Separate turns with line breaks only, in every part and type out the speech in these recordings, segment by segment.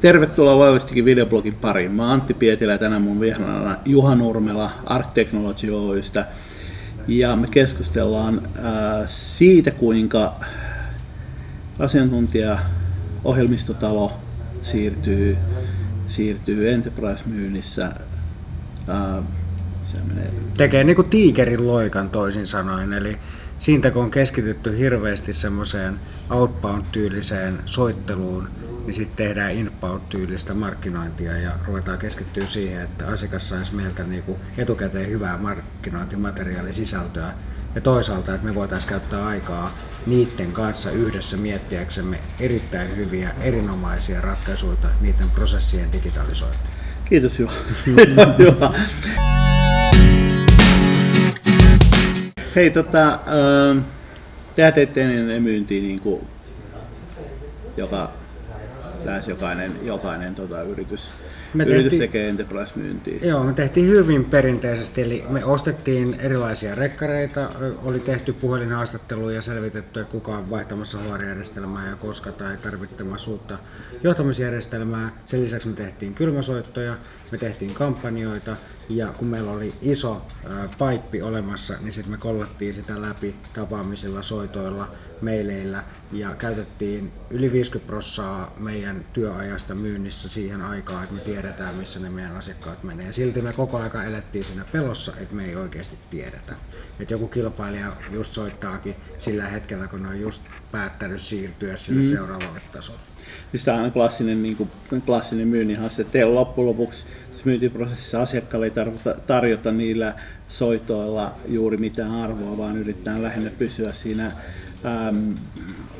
Tervetuloa Loivistikin videoblogin pariin. Mä Antti Pietilä ja tänään mun vieraana Juha Nurmela Arc Technology Oystä. Ja me keskustellaan äh, siitä, kuinka asiantuntija ohjelmistotalo siirtyy, siirtyy enterprise-myynnissä. Äh,
se menee... Tekee niin kuin tiikerin loikan toisin sanoen, eli siitä kun on keskitytty hirveästi semmoiseen outbound-tyyliseen soitteluun, niin sitten tehdään inbound-tyylistä markkinointia ja ruvetaan keskittyä siihen, että asiakas saisi meiltä niinku etukäteen hyvää markkinointimateriaalisisältöä ja toisaalta, että me voitaisiin käyttää aikaa niiden kanssa yhdessä miettiäksemme erittäin hyviä, erinomaisia ratkaisuja niiden prosessien digitalisointiin.
Kiitos Juha. Hei, tota, äh, tehän teitte ennen myyntiin niin kuin joka lähes jokainen, jokainen tota, yritys, me yritys tehtiin, tekee enterprise-myyntiä.
Joo, me tehtiin hyvin perinteisesti, eli me ostettiin erilaisia rekkareita, oli tehty puhelinhaastatteluja ja selvitetty, että kuka on vaihtamassa HR-järjestelmää ja koska tai tarvittamassa uutta johtamisjärjestelmää. Sen lisäksi me tehtiin kylmäsoittoja, me tehtiin kampanjoita ja kun meillä oli iso ää, paippi olemassa, niin sitten me kollattiin sitä läpi tapaamisilla, soitoilla, maileillä ja käytettiin yli 50 prossaa meidän työajasta myynnissä siihen aikaan, että me tiedetään, missä ne meidän asiakkaat menee. Silti me koko aika elettiin siinä pelossa, että me ei oikeasti tiedetä. Että joku kilpailija just soittaakin sillä hetkellä, kun ne on just päättänyt siirtyä sille mm. seuraavalle tasolle.
Siis tämä on klassinen, niin kuin, klassinen myynnin haaste. Teillä loppujen lopuksi tässä myyntiprosessissa asiakkaalle ei tarvita, tarjota niillä soitoilla juuri mitään arvoa, vaan yritetään lähinnä pysyä siinä äm,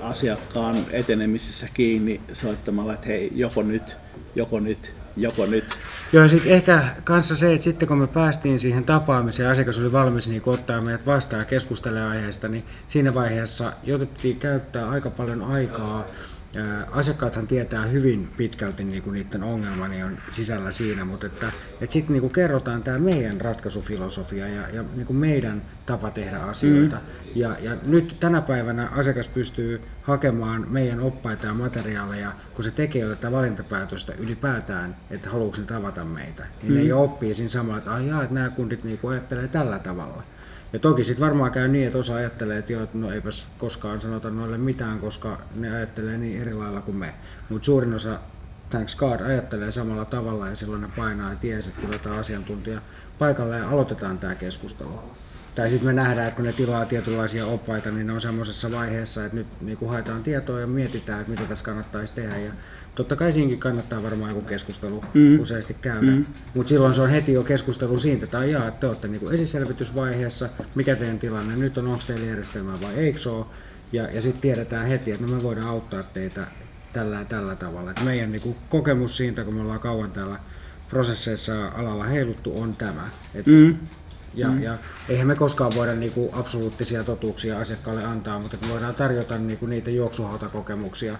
asiakkaan etenemisessä kiinni soittamalla, että hei, joko nyt, joko nyt, joko nyt.
Joo, ja sitten ehkä kanssa se, että sitten kun me päästiin siihen tapaamiseen asiakas oli valmis niin ottaa meidät vastaan ja keskustelemaan aiheesta, niin siinä vaiheessa joutettiin käyttää aika paljon aikaa asiakkaathan tietää hyvin pitkälti niin kuin niiden ongelmani on sisällä siinä, mutta että, että sitten niin kerrotaan tämä meidän ratkaisufilosofia ja, ja niin kuin meidän tapa tehdä asioita. Mm. Ja, ja nyt tänä päivänä asiakas pystyy hakemaan meidän oppaita ja materiaaleja, kun se tekee jo tätä valintapäätöstä ylipäätään, että haluatko ne tavata meitä. Niin mm. ne jo oppii siinä samalla, että, jaa, että nämä kundit niin kuin ajattelee tällä tavalla. Ja toki sitten varmaan käy niin, että osa ajattelee, että joo, että no eipäs koskaan sanota noille mitään, koska ne ajattelee niin eri lailla kuin me. Mutta suurin osa, thanks God, ajattelee samalla tavalla ja silloin ne painaa ja ties, että tilataan asiantuntija paikalle ja aloitetaan tämä keskustelu. Tai sitten me nähdään, että kun ne tilaa tietynlaisia oppaita, niin ne on semmoisessa vaiheessa, että nyt niin haetaan tietoa ja mietitään, että mitä tässä kannattaisi tehdä. Ja totta kai siinkin kannattaa varmaan joku keskustelu mm. useasti käydä, mm. mutta silloin se on heti jo keskustelu siitä, tai jaa, että te olette niin esiselvitysvaiheessa, mikä teidän tilanne nyt on, onko teillä järjestelmää vai eikö ole, ja, ja sitten tiedetään heti, että no me voidaan auttaa teitä tällä ja tällä tavalla. Et meidän niin kuin, kokemus siitä, kun me ollaan kauan täällä prosesseissa alalla heiluttu, on tämä. Et, mm. Ja, mm. ja eihän me koskaan voida niinku absoluuttisia totuuksia asiakkaalle antaa, mutta me voidaan tarjota niinku niitä juoksuhautakokemuksia,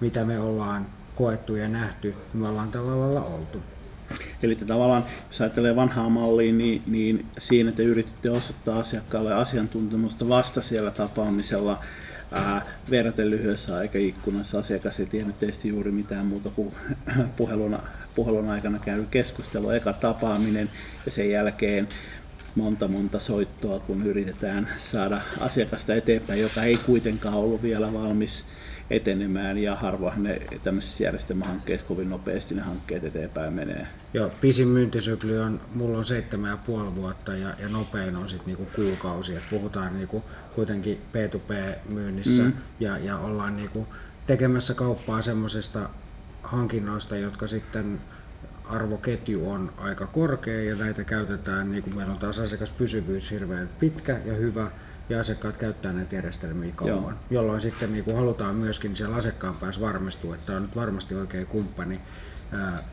mitä me ollaan koettu ja nähty, kun me ollaan tällä lailla oltu.
Eli te tavallaan, jos ajattelee vanhaa mallia, niin, niin siinä te yrititte osoittaa asiakkaalle asiantuntemusta vasta siellä tapaamisella, ää, verraten lyhyessä aikaikkunassa asiakas ei tiennyt teistä juuri mitään muuta kuin puhelun, puhelun aikana käynyt keskustelu, eka tapaaminen ja sen jälkeen monta monta soittoa, kun yritetään saada asiakasta eteenpäin, joka ei kuitenkaan ollut vielä valmis etenemään ja harvoin ne tämmöisissä järjestelmähankkeissa kovin nopeasti ne hankkeet eteenpäin menee.
Joo, pisin myyntisykli on, mulla on seitsemän ja puoli vuotta ja, ja nopein on sitten niinku kuukausi. Et puhutaan niinku kuitenkin P2P-myynnissä mm. ja, ja ollaan niinku tekemässä kauppaa semmoisista hankinnoista, jotka sitten arvoketju on aika korkea ja näitä käytetään, niin kuin meillä on taas asiakaspysyvyys hirveän pitkä ja hyvä, ja asiakkaat käyttää näitä järjestelmiä kauan, Joo. jolloin sitten niin kuin halutaan myöskin siellä asiakkaan päässä varmistua, että on nyt varmasti oikea kumppani.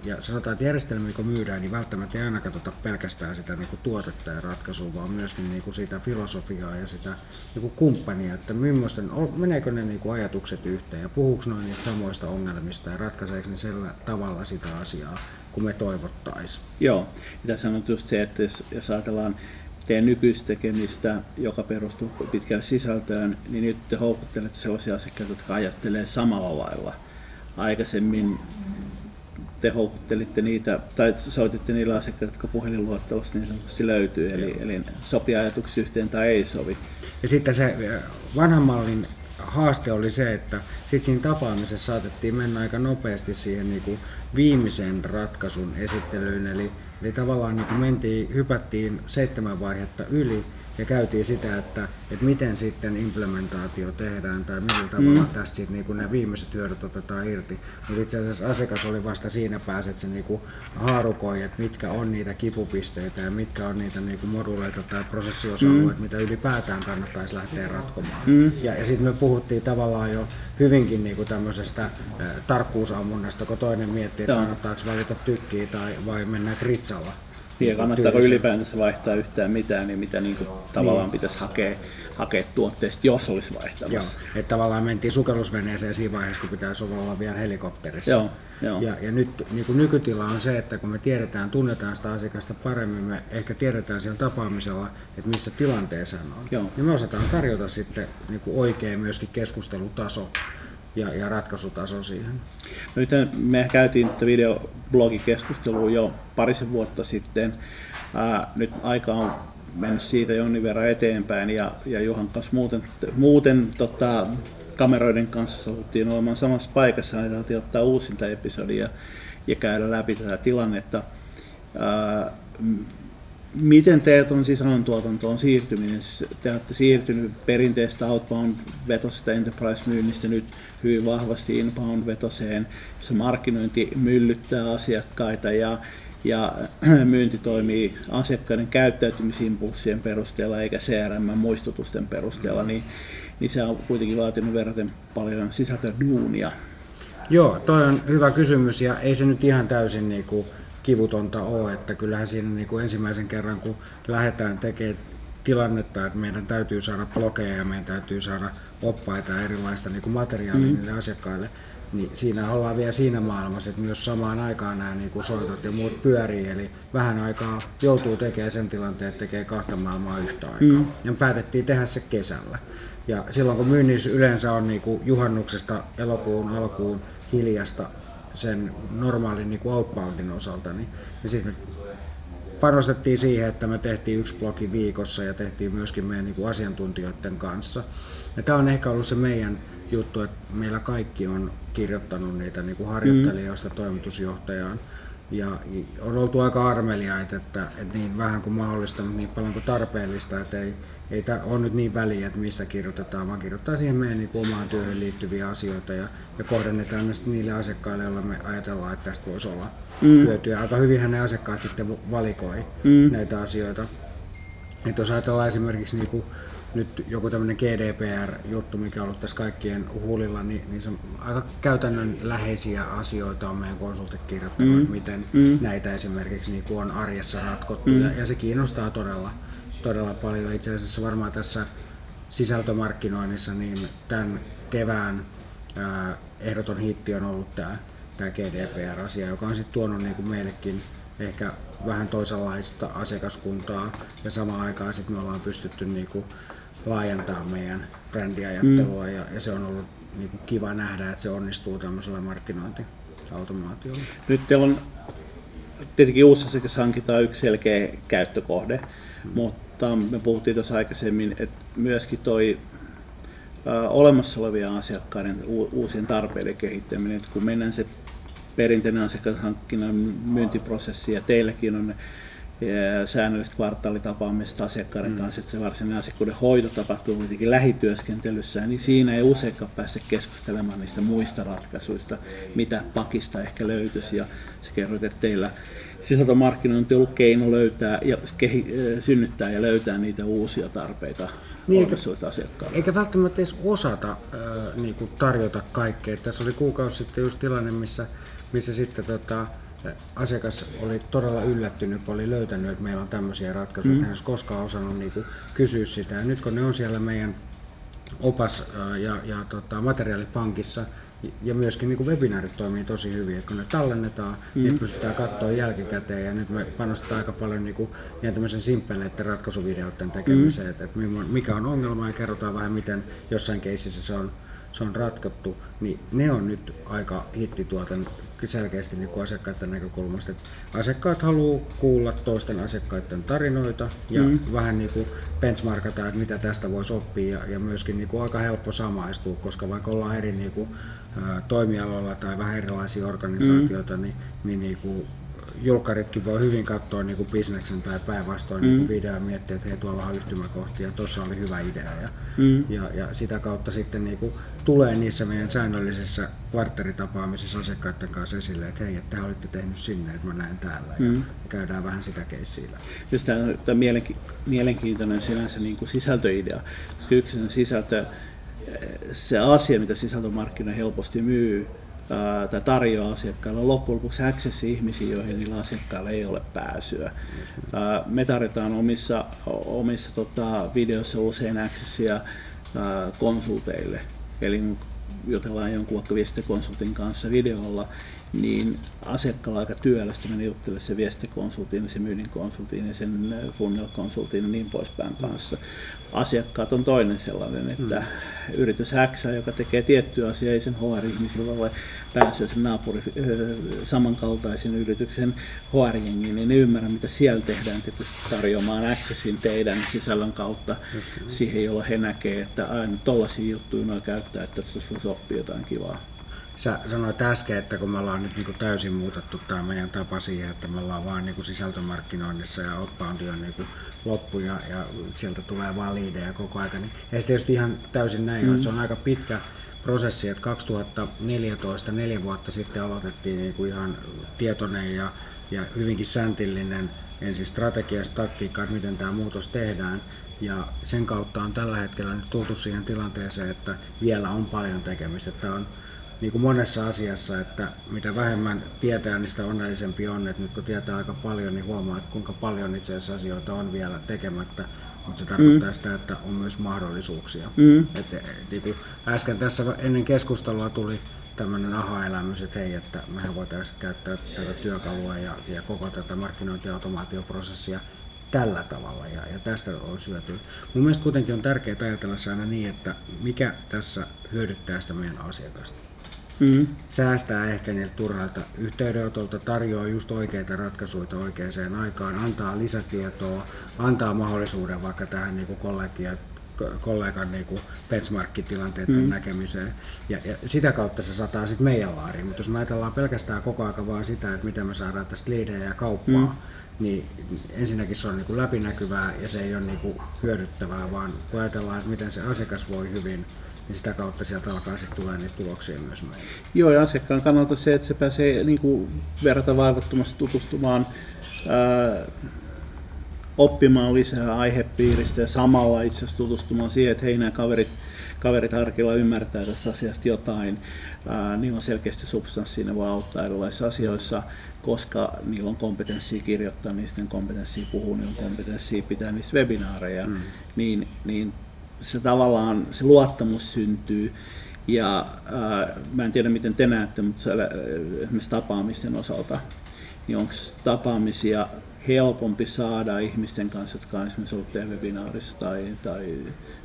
Ja sanotaan, että järjestelmiä kun myydään, niin välttämättä ei aina katsota pelkästään sitä niin kuin tuotetta ja ratkaisua, vaan myöskin niin kuin sitä filosofiaa ja sitä niin kuin kumppania, että meneekö ne niin kuin ajatukset yhteen ja puhuuko noin niistä samoista ongelmista ja ratkaiseeko ne sillä tavalla sitä asiaa, kun me toivottaisiin.
Joo, ja tässä on just se, että jos, jos ajatellaan teidän nykyistä tekemistä, joka perustuu pitkään sisältöön, niin nyt te houkuttelette sellaisia asiakkaita, jotka ajattelee samalla lailla. Aikaisemmin te houkuttelitte niitä, tai soititte niillä asiakkailla, jotka puhelinluottelossa niin sanotusti löytyy, eli, eli sopii ajatuksia yhteen tai ei sovi.
Ja sitten se vanhan mallin haaste oli se, että sitten siinä tapaamisessa saatettiin mennä aika nopeasti siihen niin kuin viimeisen ratkaisun esittelyyn, eli, eli tavallaan niin kuin mentiin, hypättiin seitsemän vaihetta yli, ja käytiin sitä, että, että miten sitten implementaatio tehdään tai millä tavalla mm. tästä sitten niin ne viimeiset hyödyt otetaan irti. Mutta itse asiassa asiakas oli vasta siinä päässä, että se niin kuin haarukoi, että mitkä on niitä kipupisteitä ja mitkä on niitä niin kuin moduleita tai prosessiosa-alueita, mm. mitä ylipäätään kannattaisi lähteä ratkomaan. Mm. Ja, ja sitten me puhuttiin tavallaan jo hyvinkin niin kuin tämmöisestä äh, tarkkuusammunnasta, kun toinen miettii, että kannattaako valita tykkiä tai vai mennä gritsalla
ja kannattaako ylipäätänsä vaihtaa yhtään mitään, niin mitä niin kuin tavallaan niin. pitäisi hakea, hakea tuotteesta, jos olisi vaihtamassa. Joo,
että tavallaan mentiin sukellusveneeseen siinä vaiheessa, kun pitäisi olla vielä helikopterissa. Joo, joo. Ja, ja nyt niin kuin nykytila on se, että kun me tiedetään, tunnetaan sitä asiakasta paremmin, me ehkä tiedetään siellä tapaamisella, että missä tilanteessa on. Joo. Ja me osataan tarjota sitten niin kuin oikein myöskin keskustelutaso ja, ja ratkaisutaso siihen.
Nyt me käytiin videoblogikeskustelua jo parisen vuotta sitten. Ää, nyt aika on mennyt siitä jonkin verran eteenpäin ja, ja Juhan kanssa muuten, muuten tota, kameroiden kanssa sovittiin olemaan samassa paikassa ja saatiin ottaa uusinta episodia ja käydä läpi tätä tilannetta. Ää, Miten teet on sisällöntuotantoon siirtyminen? Te olette siirtynyt perinteistä outbound-vetosesta enterprise-myynnistä nyt hyvin vahvasti inbound-vetoseen, jossa markkinointi myllyttää asiakkaita ja, ja myynti toimii asiakkaiden käyttäytymisimpulssien perusteella eikä CRM-muistutusten perusteella, niin, niin se on kuitenkin vaatinut verraten paljon sisältöduunia.
Joo, toi on hyvä kysymys ja ei se nyt ihan täysin niin kuin kivutonta ole, että kyllähän siinä niin kuin ensimmäisen kerran kun lähdetään tekemään tilannetta, että meidän täytyy saada blogeja ja meidän täytyy saada oppaita ja erilaista niin kuin materiaalia mm. niille asiakkaille, niin siinä ollaan vielä siinä maailmassa, että myös samaan aikaan nämä niin kuin soitot ja muut pyörii, eli vähän aikaa joutuu tekemään sen tilanteen, että tekee kahta maailmaa yhtä aikaa. Mm. Ja päätettiin tehdä se kesällä. Ja silloin kun myynnissä yleensä on niin kuin juhannuksesta elokuun alkuun hiljasta sen normaalin niin kuin outboundin osalta, niin, niin sitten panostettiin siihen, että me tehtiin yksi blogi viikossa ja tehtiin myöskin meidän niin kuin asiantuntijoiden kanssa. Ja tämä on ehkä ollut se meidän juttu, että meillä kaikki on kirjoittanut niitä niin kuin harjoittelijoista mm. toimitusjohtajaan. Ja on oltu aika armeliaita, että, että niin vähän kuin mahdollista, mutta niin paljon kuin tarpeellista, että ei, ei tämä ole nyt niin väliä, että mistä kirjoitetaan, vaan kirjoittaa siihen meidän niin kuin omaan työhön liittyviä asioita ja, ja kohdennetaan ne niille asiakkaille, joilla me ajatellaan, että tästä voisi olla mm. hyötyä. Aika hyvinhän ne asiakkaat sitten valikoi mm. näitä asioita. Että jos ajatellaan esimerkiksi niin kuin nyt joku tämmöinen GDPR-juttu, mikä on ollut tässä kaikkien huulilla, niin, niin se on aika käytännön läheisiä asioita on meidän konsultit kirjoittanut, mm. miten mm. näitä esimerkiksi niin on arjessa ratkottu mm. ja, ja se kiinnostaa todella todella paljon. Itse asiassa varmaan tässä sisältömarkkinoinnissa niin tämän kevään ää, ehdoton hitti on ollut tämä, tämä GDPR-asia, joka on sitten tuonut niin kuin meillekin ehkä vähän toisenlaista asiakaskuntaa ja samaan aikaan sitten me ollaan pystytty niin kuin laajentaa meidän brändiajattelua mm. ja, ja se on ollut niin kuin kiva nähdä, että se onnistuu tämmöisellä markkinointiautomaatiolla.
Nyt teillä on tietenkin uusi asiakashankinta on yksi selkeä käyttökohde, mm. mutta me puhuttiin tuossa aikaisemmin, että myöskin toi ä, olemassa olevien asiakkaiden u, uusien tarpeiden kehittäminen, että kun mennään se perinteinen asiakashankkinnan myyntiprosessi ja teilläkin on säännölliset kvartaalitapaamiset asiakkaiden mm. kanssa, että se varsinainen asiakkuuden hoito tapahtuu kuitenkin lähityöskentelyssä, niin siinä ei useinkaan pääse keskustelemaan niistä muista ratkaisuista, mitä pakista ehkä löytyisi. Ja se kerroit, että teillä sisältömarkkinointi on ollut keino löytää ja kehi, synnyttää ja löytää niitä uusia tarpeita niin, eikä, asiakkaille.
Eikä välttämättä edes osata äh, niin tarjota kaikkea. Tässä oli kuukausi sitten just tilanne, missä, missä sitten tota, asiakas oli todella yllättynyt, oli löytänyt, että meillä on tämmöisiä ratkaisuja, mm. hän olisi koskaan osannut niin kuin, kysyä sitä. Ja nyt kun ne on siellä meidän opas- ja, ja tota, materiaalipankissa, ja myöskin niin kuin webinaarit toimii tosi hyvin, että kun ne tallennetaan, mm. niin pystytään katsoa jälkikäteen ja nyt me panostetaan aika paljon niin kuin, ihan tämmöisen simppeleiden ratkaisuvideoiden tekemiseen, mm. että, että mikä on ongelma ja kerrotaan vähän miten jossain keississä se on se on ratkottu, niin ne on nyt aika hittituotan selkeästi niin kuin asiakkaiden näkökulmasta. Että asiakkaat haluaa kuulla toisten asiakkaiden tarinoita ja mm. vähän niin kuin benchmarkata, että mitä tästä voisi oppia ja, ja myöskin niin kuin aika helppo samaistua, koska vaikka ollaan eri niin kuin, ä, toimialoilla tai vähän erilaisia organisaatioita, mm. niin, niin, niin kuin julkkaritkin voi hyvin katsoa niin kuin bisneksen tai päinvastoin niin mm. niin video ja miettiä, että hei tuolla on yhtymäkohtia ja tuossa oli hyvä idea. Ja, mm. ja, ja sitä kautta sitten niin kuin tulee niissä meidän säännöllisissä kvartteritapaamisissa asiakkaiden kanssa esille, että hei, että te olitte tehnyt sinne, että mä näen täällä mm. ja käydään vähän sitä keissiä
läpi. Tämä on mielenkiintoinen sinänsä niin kuin sisältöidea, koska yksi sisältö, se asia, mitä sisältömarkkina helposti myy, tai tarjoaa asiakkaille loppujen lopuksi accessi ihmisiä, joihin niillä asiakkailla ei ole pääsyä. Me tarjotaan omissa, omissa tota, videoissa usein accessia konsulteille, eli jutellaan jonkun vaikka viestintäkonsultin kanssa videolla, niin asiakkaalla aika työlästä meni juttelemaan se viestikonsultin, se myynnin konsultin ja sen funnel konsultin ja niin poispäin kanssa. Asiakkaat on toinen sellainen, että mm. yritys X, joka tekee tiettyä asiaa, ei sen HR-ihmisillä ole pääsyä sen naapuri samankaltaisen yrityksen hr niin ne ymmärrä, mitä siellä tehdään, te pystytte tarjoamaan accessin teidän sisällön kautta Just, siihen, jolla he näkee, että aina tollaisia juttuja noin käyttää, että se voisi oppia jotain kivaa.
Sä sanoit äsken, että kun me ollaan nyt niin täysin muutettu tämä meidän tapa siihen, että me ollaan vaan niin sisältömarkkinoinnissa ja outboundi on niin loppu ja, ja sieltä tulee vaan liidejä koko aika. Niin ei se tietysti ihan täysin näin mm. että se on aika pitkä prosessi, että 2014, neljä vuotta sitten aloitettiin niin kuin ihan tietoinen ja, ja hyvinkin säntillinen ensin strategiasta taktiikkaa, miten tämä muutos tehdään. Ja sen kautta on tällä hetkellä nyt tultu siihen tilanteeseen, että vielä on paljon tekemistä. Tämä on niin kuin monessa asiassa, että mitä vähemmän tietää, niin sitä onnellisempi on. Että nyt kun tietää aika paljon, niin huomaa, että kuinka paljon itse asiassa asioita on vielä tekemättä. Mutta se tarkoittaa mm. sitä, että on myös mahdollisuuksia. Mm. Et, niin kuin äsken tässä ennen keskustelua tuli tämmöinen aha-elämys, että hei, että mehän voitaisiin käyttää tätä työkalua ja, ja koko tätä markkinointiautomaatioprosessia tällä tavalla ja, ja tästä on hyötyä. Mun mielestä kuitenkin on tärkeää ajatella se aina niin, että mikä tässä hyödyttää sitä meidän asiakasta mm. säästää ehkä niiltä turhalta yhteydenotolta, tarjoaa just oikeita ratkaisuja oikeaan aikaan, antaa lisätietoa, antaa mahdollisuuden vaikka tähän niin kollegia, kollegan niin benchmark-tilanteiden mm. näkemiseen. Ja, ja, sitä kautta se sataa sitten meidän laariin. Mutta jos me ajatellaan pelkästään koko ajan vaan sitä, että miten me saadaan tästä liidejä ja kauppaa, mm. niin ensinnäkin se on niin kuin läpinäkyvää ja se ei ole niin kuin hyödyttävää, vaan kun ajatellaan, että miten se asiakas voi hyvin, niin sitä kautta sieltä alkaa sitten tulla niitä tuloksia myös meille.
Joo, ja asiakkaan kannalta se, että se pääsee niin kuin verrata vaivattomasti tutustumaan ää, oppimaan lisää aihepiiristä ja samalla itse asiassa tutustumaan siihen, että hei nämä kaverit, kaverit arkilla ymmärtää tässä asiasta jotain. Ää, niillä on selkeästi substanssia, ne voi auttaa erilaisissa asioissa, koska niillä on kompetenssia kirjoittaa, niistä kompetenssia puhua, niillä on kompetenssia pitää niistä webinaareja, mm. niin, niin se tavallaan se luottamus syntyy. Ja ää, mä en tiedä miten te näette, mutta siellä, esimerkiksi tapaamisten osalta, niin onko tapaamisia helpompi saada ihmisten kanssa, jotka on esimerkiksi ollut webinaarissa tai, tai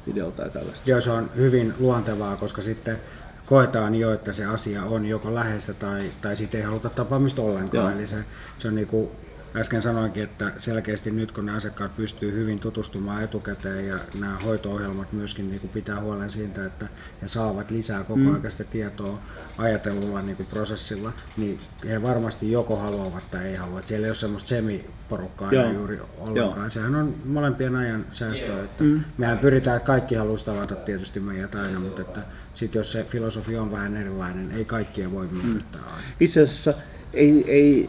video tai tällaista?
Joo, se on hyvin luontevaa, koska sitten koetaan jo, että se asia on joko läheistä tai, tai sitten ei haluta tapaamista ollenkaan. Joo. Eli se, se on niin kuin äsken sanoinkin, että selkeästi nyt kun ne asiakkaat pystyy hyvin tutustumaan etukäteen ja nämä hoito-ohjelmat myöskin niin kuin pitää huolen siitä, että he saavat lisää koko mm. aikaista tietoa ajatellulla niin kuin prosessilla, niin he varmasti joko haluavat tai ei halua. Siellä ei ole semmoista semiporukkaa Joo. juuri ollenkaan. Joo. Sehän on molempien ajan säästöä. Että mm. Mehän pyritään, että kaikki haluaisi tavata tietysti meidät aina, mutta että sit jos se filosofia on vähän erilainen, ei kaikkia voi miellyttää mm.
Itse asiassa ei, ei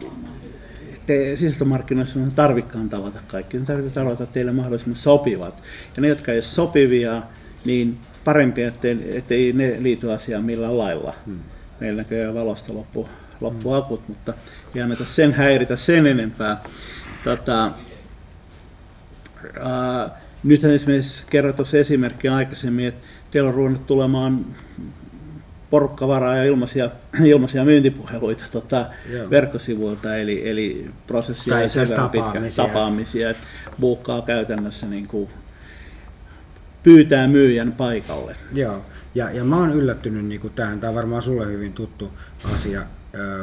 te sisältömarkkinoissa on tarvikkaan tavata kaikki. Ne tarvitsee tavata teille mahdollisimman sopivat. Ja ne, jotka ei ole sopivia, niin parempi, ettei, ettei ne liity asiaan millään lailla. Hmm. Meillä näköjään valosta loppu, loppu akut, mutta ei anneta sen häiritä sen enempää. Tota, ää, nythän esimerkiksi kerroin tuossa esimerkki aikaisemmin, että teillä on ruvennut tulemaan porkkavaraa ja ilmaisia, ilmaisia myyntipuheluita tota, verkkosivuilta, eli, eli prosessia
tai ja pitkä.
tapaamisia, että buukkaa käytännössä niin kuin pyytää myyjän paikalle.
Joo, ja, ja mä oon yllättynyt niin kuin tähän, tämä on varmaan sulle hyvin tuttu asia,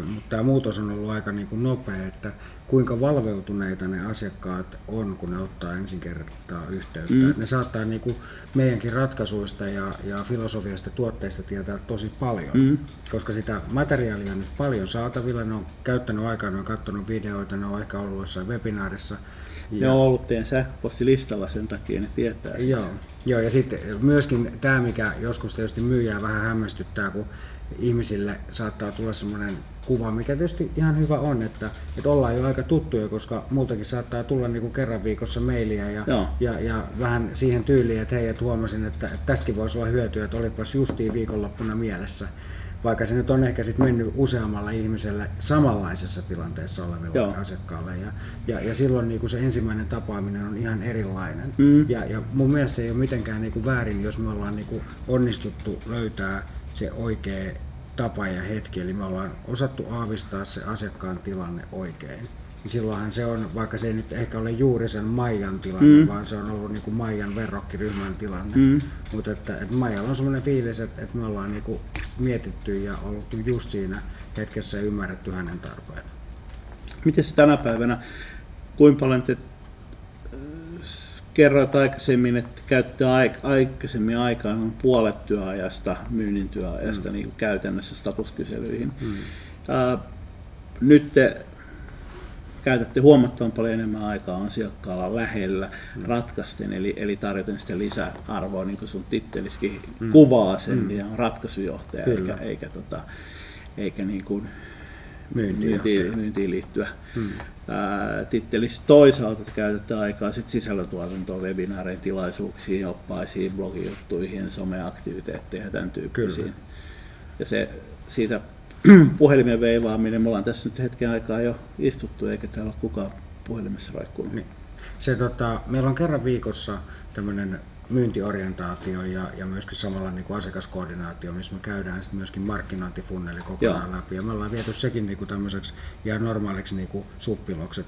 mutta tämä muutos on ollut aika niin kuin nopea, että kuinka valveutuneita ne asiakkaat on, kun ne ottaa ensin kertaa yhteyttä. Mm. Ne saattaa niin kuin meidänkin ratkaisuista ja, ja filosofiasta tuotteista tietää tosi paljon, mm. koska sitä materiaalia on nyt paljon saatavilla. Ne on käyttänyt aikaa, ne on katsonut videoita, ne on ehkä ollut jossain webinaarissa.
Ja... Ne on ollut teidän sähköpostilistalla sen takia, ne tietää
sitä. Joo, Joo ja sitten myöskin tämä, mikä joskus tietysti myyjää vähän hämmästyttää, kun ihmisille saattaa tulla semmoinen kuva, mikä tietysti ihan hyvä on, että, että ollaan jo aika tuttuja, koska multakin saattaa tulla niin kuin kerran viikossa mailia ja, ja, ja, vähän siihen tyyliin, että hei, että huomasin, että, että tästäkin voisi olla hyötyä, että olipas justiin viikonloppuna mielessä. Vaikka se nyt on ehkä sitten mennyt useammalla ihmiselle samanlaisessa tilanteessa oleville Joo. asiakkaalle. Ja, ja, ja silloin niin kuin se ensimmäinen tapaaminen on ihan erilainen. Mm. Ja, ja mun mielestä se ei ole mitenkään niin kuin väärin, jos me ollaan niin kuin onnistuttu löytää se oikea tapa ja hetki, eli me ollaan osattu aavistaa se asiakkaan tilanne oikein. Niin silloinhan se on, vaikka se ei nyt ehkä ole juuri sen Maijan tilanne, mm. vaan se on ollut niin kuin Maijan verrokkiryhmän tilanne. Mm. Mutta että, että Maijalla on sellainen fiilis, että, että me ollaan niin kuin mietitty ja ollut just siinä hetkessä ymmärretty hänen tarpeet.
Miten tänä päivänä, kuinka paljon te kerroit aikaisemmin, että käyttää aikaisemmin aikaa noin puolet työajasta, myynnin työajasta mm. niin kuin käytännössä statuskyselyihin. Mm. Ää, nyt te käytätte huomattavan paljon enemmän aikaa asiakkaalla lähellä mm. ratkaisten, eli, eli tarjoten sitä lisäarvoa, niin kuin sun titteliskin mm. kuvaa sen, mm. niin on ratkaisujohtaja, Kyllä. eikä, eikä, tota, eikä niin kuin myyntiin, myyntiin liittyä hmm. tittelissä. Toisaalta käytetään aikaa sit sisällötuotantoon, webinaareihin, tilaisuuksiin, oppaisiin, blogijuttuihin, someaktiviteetteihin ja tämän tyyppisiin. Kyllä. Ja se, siitä puhelimen veivaaminen, me ollaan tässä nyt hetken aikaa jo istuttu, eikä täällä ole kukaan puhelimessa roikkunut. Niin.
Se, tota, meillä on kerran viikossa tämmöinen myyntiorientaatio ja, ja myöskin samalla niin kuin asiakaskoordinaatio, missä me käydään sitten myöskin markkinointifunneli kokonaan Joo. läpi. Ja me ollaan viety sekin niin kuin tämmöiseksi ihan normaaliksi niin kuin suppilokset.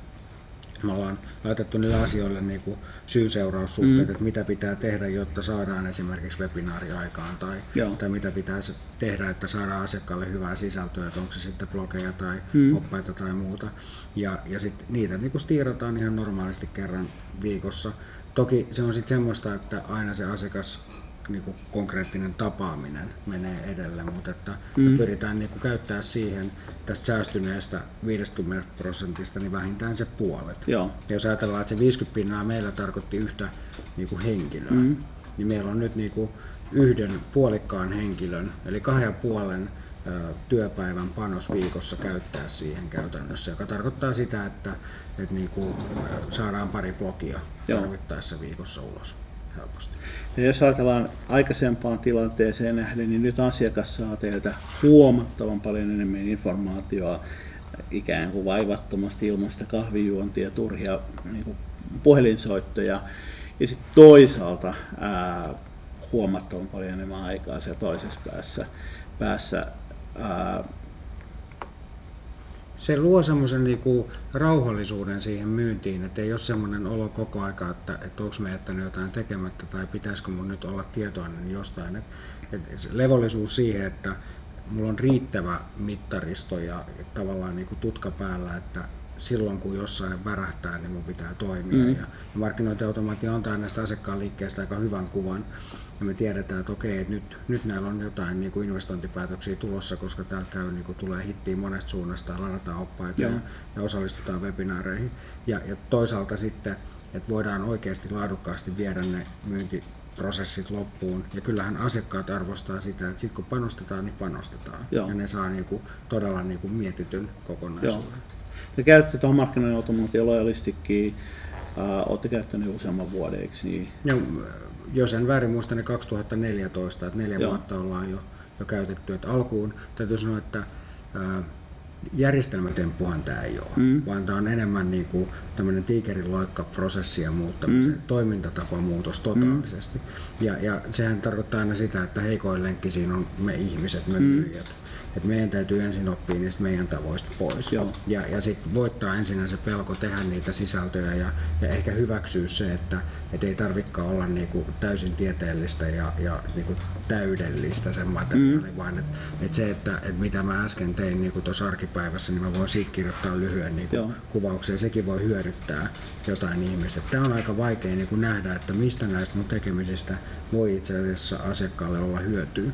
Me ollaan laitettu niille asioille niin kuin syy-seuraussuhteet, mm. että mitä pitää tehdä, jotta saadaan esimerkiksi webinaari aikaan, tai, tai mitä pitää tehdä, että saadaan asiakkaalle hyvää sisältöä, että onko se sitten blogeja tai mm. oppaita tai muuta. Ja, ja sitten niitä niin kuin stiirataan ihan normaalisti kerran viikossa. Toki se on sitten semmoista, että aina se asiakas niin kuin konkreettinen tapaaminen menee edelle, mutta että mm. me pyritään niin kuin käyttää siihen tästä säästyneestä 50 prosentista niin vähintään se puolet. Joo. Ja jos ajatellaan, että se 50 pinnaa meillä tarkoitti yhtä niin kuin henkilöä, mm. niin meillä on nyt niin kuin yhden puolikkaan henkilön, eli kahden puolen työpäivän panos viikossa käyttää siihen käytännössä, joka tarkoittaa sitä, että, että niin kuin saadaan pari blogia tarvittaessa viikossa ulos helposti.
Ja jos ajatellaan aikaisempaan tilanteeseen nähden, niin nyt asiakas saa teiltä huomattavan paljon enemmän informaatiota ikään kuin vaivattomasti ilmasta kahvijuontia, turhia niin kuin puhelinsoittoja. Ja sitten toisaalta ää, huomattavan paljon enemmän aikaa siellä toisessa päässä, päässä
se luo semmoisen niinku rauhallisuuden siihen myyntiin, että ei ole semmoinen olo koko aika, että, että onko me jättänyt jotain tekemättä tai pitäisikö mun nyt olla tietoinen jostain. Et, et levollisuus siihen, että mulla on riittävä mittaristo ja tavallaan niinku tutka päällä, että silloin kun jossain värähtää, niin mun pitää toimia. Mm. Ja, markkinointiautomaatio antaa näistä asiakkaan liikkeestä aika hyvän kuvan ja me tiedetään, että okei, että nyt, nyt näillä on jotain niin kuin investointipäätöksiä tulossa, koska täällä käy, niin kuin tulee hittiin monesta suunnasta ja ladataan oppaita ja, ja osallistutaan webinaareihin. Ja, ja toisaalta sitten, että voidaan oikeasti laadukkaasti viedä ne myyntiprosessit loppuun. Ja kyllähän asiakkaat arvostaa sitä, että sitten kun panostetaan, niin panostetaan. Joo. Ja ne saa niin kuin, todella niin kuin mietityn kokonaisuuden. Joo.
Te käytätte tuohon markkinoinnin automaatio lojalistikkiin, uh, olette käyttäneet useamman vuoden, eikö niin?
Joo, jos en väärin muista, niin 2014, että neljä Joo. vuotta ollaan jo, jo käytetty. Että alkuun täytyy sanoa, että ää, järjestelmätemppuhan tämä ei ole, mm. vaan tämä on enemmän niin kuin tämmöinen tiikerin loikka prosessien muuttamisen, mm. toimintatapamuutos totaalisesti. Mm. Ja, ja sehän tarkoittaa aina sitä, että heikoin lenkki siinä on me ihmiset, me mm. myyjät että meidän täytyy ensin oppia niistä meidän tavoista pois. Joo. Ja, ja sitten voittaa ensin se pelko tehdä niitä sisältöjä ja, ja ehkä hyväksyä se, että et ei tarvikaan olla niinku täysin tieteellistä ja, ja niinku täydellistä sen materiaali, mm. vaan että et se, että et mitä mä äsken tein niinku tuossa arkipäivässä, niin mä voin siitä kirjoittaa lyhyen niinku kuvauksen ja sekin voi hyödyttää jotain ihmistä. Tämä on aika vaikea niinku nähdä, että mistä näistä mun tekemisistä voi itse asiassa asiakkaalle olla hyötyä.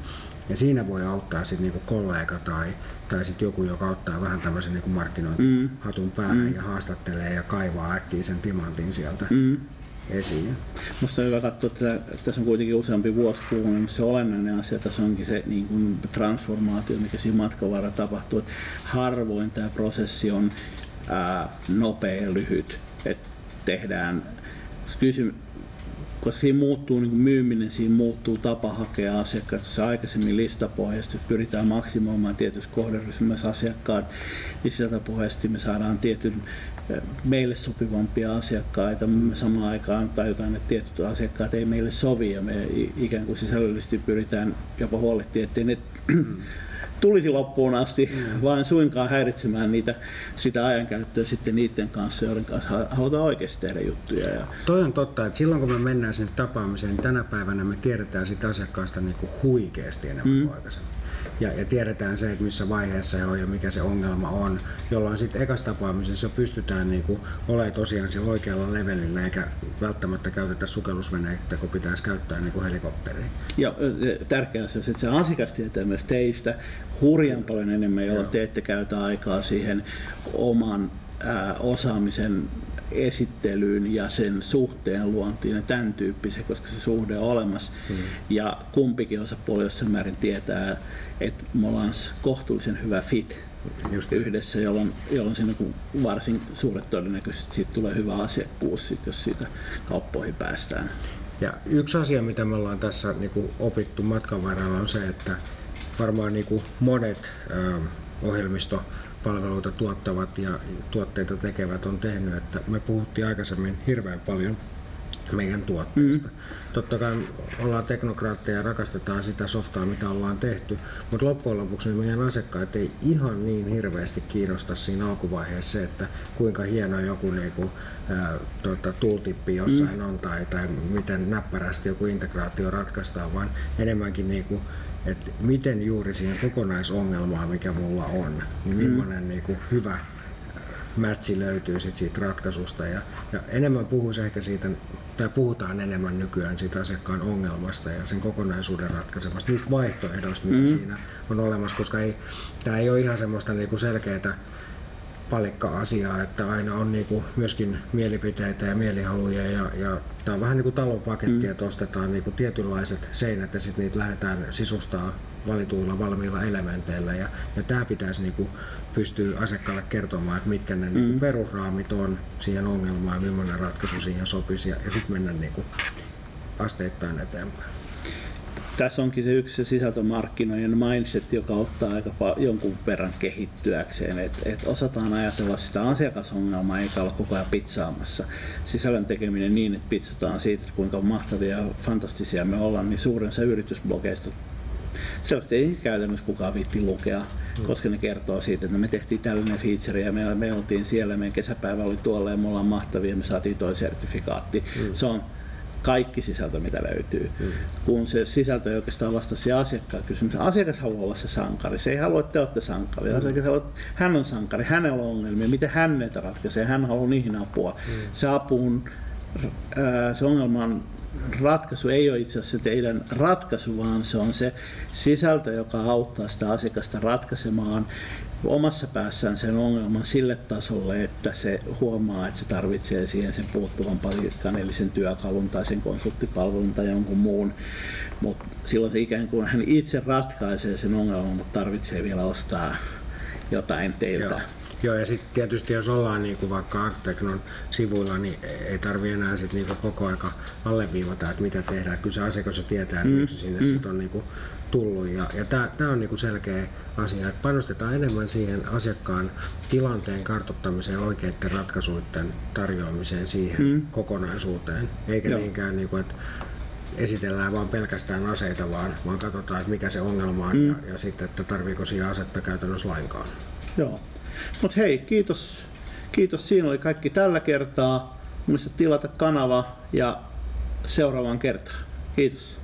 Ja siinä voi auttaa sitten niinku kollega tai, tai sitten joku, joka ottaa vähän tämmöisen niinku markkinointihatun mm. päähän mm. ja haastattelee ja kaivaa äkkiä sen timantin sieltä mm. esiin.
Musta on hyvä katsoa, että tässä on kuitenkin useampi vuosi kulunut, niin se olennainen asia tässä onkin se niin kuin transformaatio, mikä siinä matkan varrella tapahtuu. Että harvoin tämä prosessi on ää, nopea ja lyhyt. että tehdään kysy, koska siinä muuttuu niin myyminen, siinä muuttuu tapa hakea asiakkaat. Se aikaisemmin listapohjaisesti pyritään maksimoimaan tietyssä kohderyhmässä asiakkaat, niin me saadaan tietyn meille sopivampia asiakkaita. Me samaan aikaan tajutaan, että tietyt asiakkaat ei meille sovi ja me ikään kuin sisällöllisesti pyritään jopa huolehtimaan, ettei ne tulisi loppuun asti, mm. vaan suinkaan häiritsemään niitä, sitä ajankäyttöä sitten niiden kanssa, joiden kanssa halutaan oikeasti tehdä juttuja. Ja...
Toi on totta, että silloin kun me mennään sinne tapaamiseen, niin tänä päivänä me tiedetään sitä asiakkaasta niin kuin huikeasti enemmän mm. kuin aikaisemmin ja, ja tiedetään se, että missä vaiheessa se on ja mikä se ongelma on, jolloin sitten ekas tapaamisessa pystytään niinku olemaan tosiaan siellä oikealla levelillä eikä välttämättä käytetä sukellusveneitä, kun pitäisi käyttää niinku helikopteria.
Ja tärkeää se, että se asiakas tietää myös teistä hurjan paljon enemmän, jolloin te ette käytä aikaa siihen oman ää, osaamisen esittelyyn ja sen suhteen luontiin ja tämän tyyppisen, koska se suhde on olemassa. Mm. Ja kumpikin osapuoli jossain määrin tietää, että me ollaan kohtuullisen hyvä fit Just yhdessä, jolloin, jolloin siinä varsin suuret todennäköisesti siitä tulee hyvä asiakkuus, sit, jos siitä kauppoihin päästään.
Ja yksi asia, mitä me ollaan tässä niin kuin opittu matkan varrella on se, että varmaan niin kuin monet äh, ohjelmisto palveluita tuottavat ja tuotteita tekevät on tehnyt, että me puhuttiin aikaisemmin hirveän paljon meidän tuotteista. Mm. Totta kai ollaan teknokraatteja ja rakastetaan sitä softaa, mitä ollaan tehty, mutta loppujen lopuksi niin meidän asiakkaat ei ihan niin hirveästi kiinnosta siinä alkuvaiheessa se, että kuinka hieno joku niinku, ää, tota, tooltippi jossain mm. on tai, tai miten näppärästi joku integraatio ratkaistaan, vaan enemmänkin niinku, että miten juuri siihen kokonaisongelmaan, mikä mulla on, niin mm. millainen niin kuin hyvä mätsi löytyy sit siitä ratkaisusta. Ja, ja enemmän puhuisi ehkä siitä, tai puhutaan enemmän nykyään siitä asiakkaan ongelmasta ja sen kokonaisuuden ratkaisemasta, niistä vaihtoehdoista, mitä mm. siinä on olemassa, koska ei, tämä ei ole ihan semmoista niinku selkeää palikka-asiaa, että aina on niinku myöskin mielipiteitä ja mielihaluja ja, ja tämä on vähän niin kuin talonpaketti, mm. että ostetaan niinku tietynlaiset seinät ja sitten niitä lähdetään sisustaa valituilla valmiilla elementeillä ja, ja tämä pitäisi niinku pystyä asiakkaalle kertomaan, että mitkä ne niinku mm. niinku perusraamit on siihen ongelmaan ja millainen ratkaisu siihen sopisi ja, ja sitten mennä niinku asteittain eteenpäin
tässä onkin se yksi se sisältömarkkinoiden mindset, joka ottaa aika jonkun verran kehittyäkseen, että et osataan ajatella sitä asiakasongelmaa eikä olla koko ajan pizzaamassa. Sisällön tekeminen niin, että pizzataan siitä, kuinka mahtavia ja fantastisia me ollaan, niin suurin se yritysblogeista sellaista ei käytännössä kukaan viitti lukea, mm. koska ne kertoo siitä, että me tehtiin tällainen feature ja me, me oltiin siellä, meidän kesäpäivä oli tuolla ja me ollaan mahtavia, me saatiin toi sertifikaatti. Mm. Se on kaikki sisältö, mitä löytyy. Mm. Kun se sisältö ei oikeastaan vasta se asiakkaan kysymys. Asiakas haluaa olla se sankari. Se ei halua, että te olette sankari. Mm. Asiakas haluaa, että hän on sankari, hänellä on ongelmia, miten hän näitä ratkaisee. Hän haluaa niihin apua. Mm. Se apuun, se ongelman ratkaisu ei ole itse asiassa teidän ratkaisu, vaan se on se sisältö, joka auttaa sitä asiakasta ratkaisemaan omassa päässään sen ongelman sille tasolle, että se huomaa, että se tarvitsee siihen sen puuttuvan palikkaneellisen työkalun tai sen konsulttipalvelun tai jonkun muun. Mutta silloin se ikään kuin hän itse ratkaisee sen ongelman, mutta tarvitsee vielä ostaa jotain teiltä. Joo.
Joo, ja sitten tietysti jos ollaan niin kuin vaikka Arteknon sivuilla, niin ei tarvi enää sit niin kuin koko aika alleviivata, että mitä tehdään. Kyllä se asiakas jo tietää, että mm, miksi sinne mm. sit on niin kuin tullut. Ja, ja tämä on niin kuin selkeä asia, että panostetaan enemmän siihen asiakkaan tilanteen kartoittamiseen oikeiden ratkaisuiden tarjoamiseen siihen mm. kokonaisuuteen, eikä Joo. niinkään, niin kuin, että esitellään vaan pelkästään aseita, vaan, vaan katsotaan, että mikä se ongelma on mm. ja, ja sitten, että tarviiko siihen asetta käytännössä lainkaan.
Joo. Mutta hei, kiitos. Kiitos. Siinä oli kaikki tällä kertaa. Muista tilata kanava ja seuraavaan kertaan. Kiitos.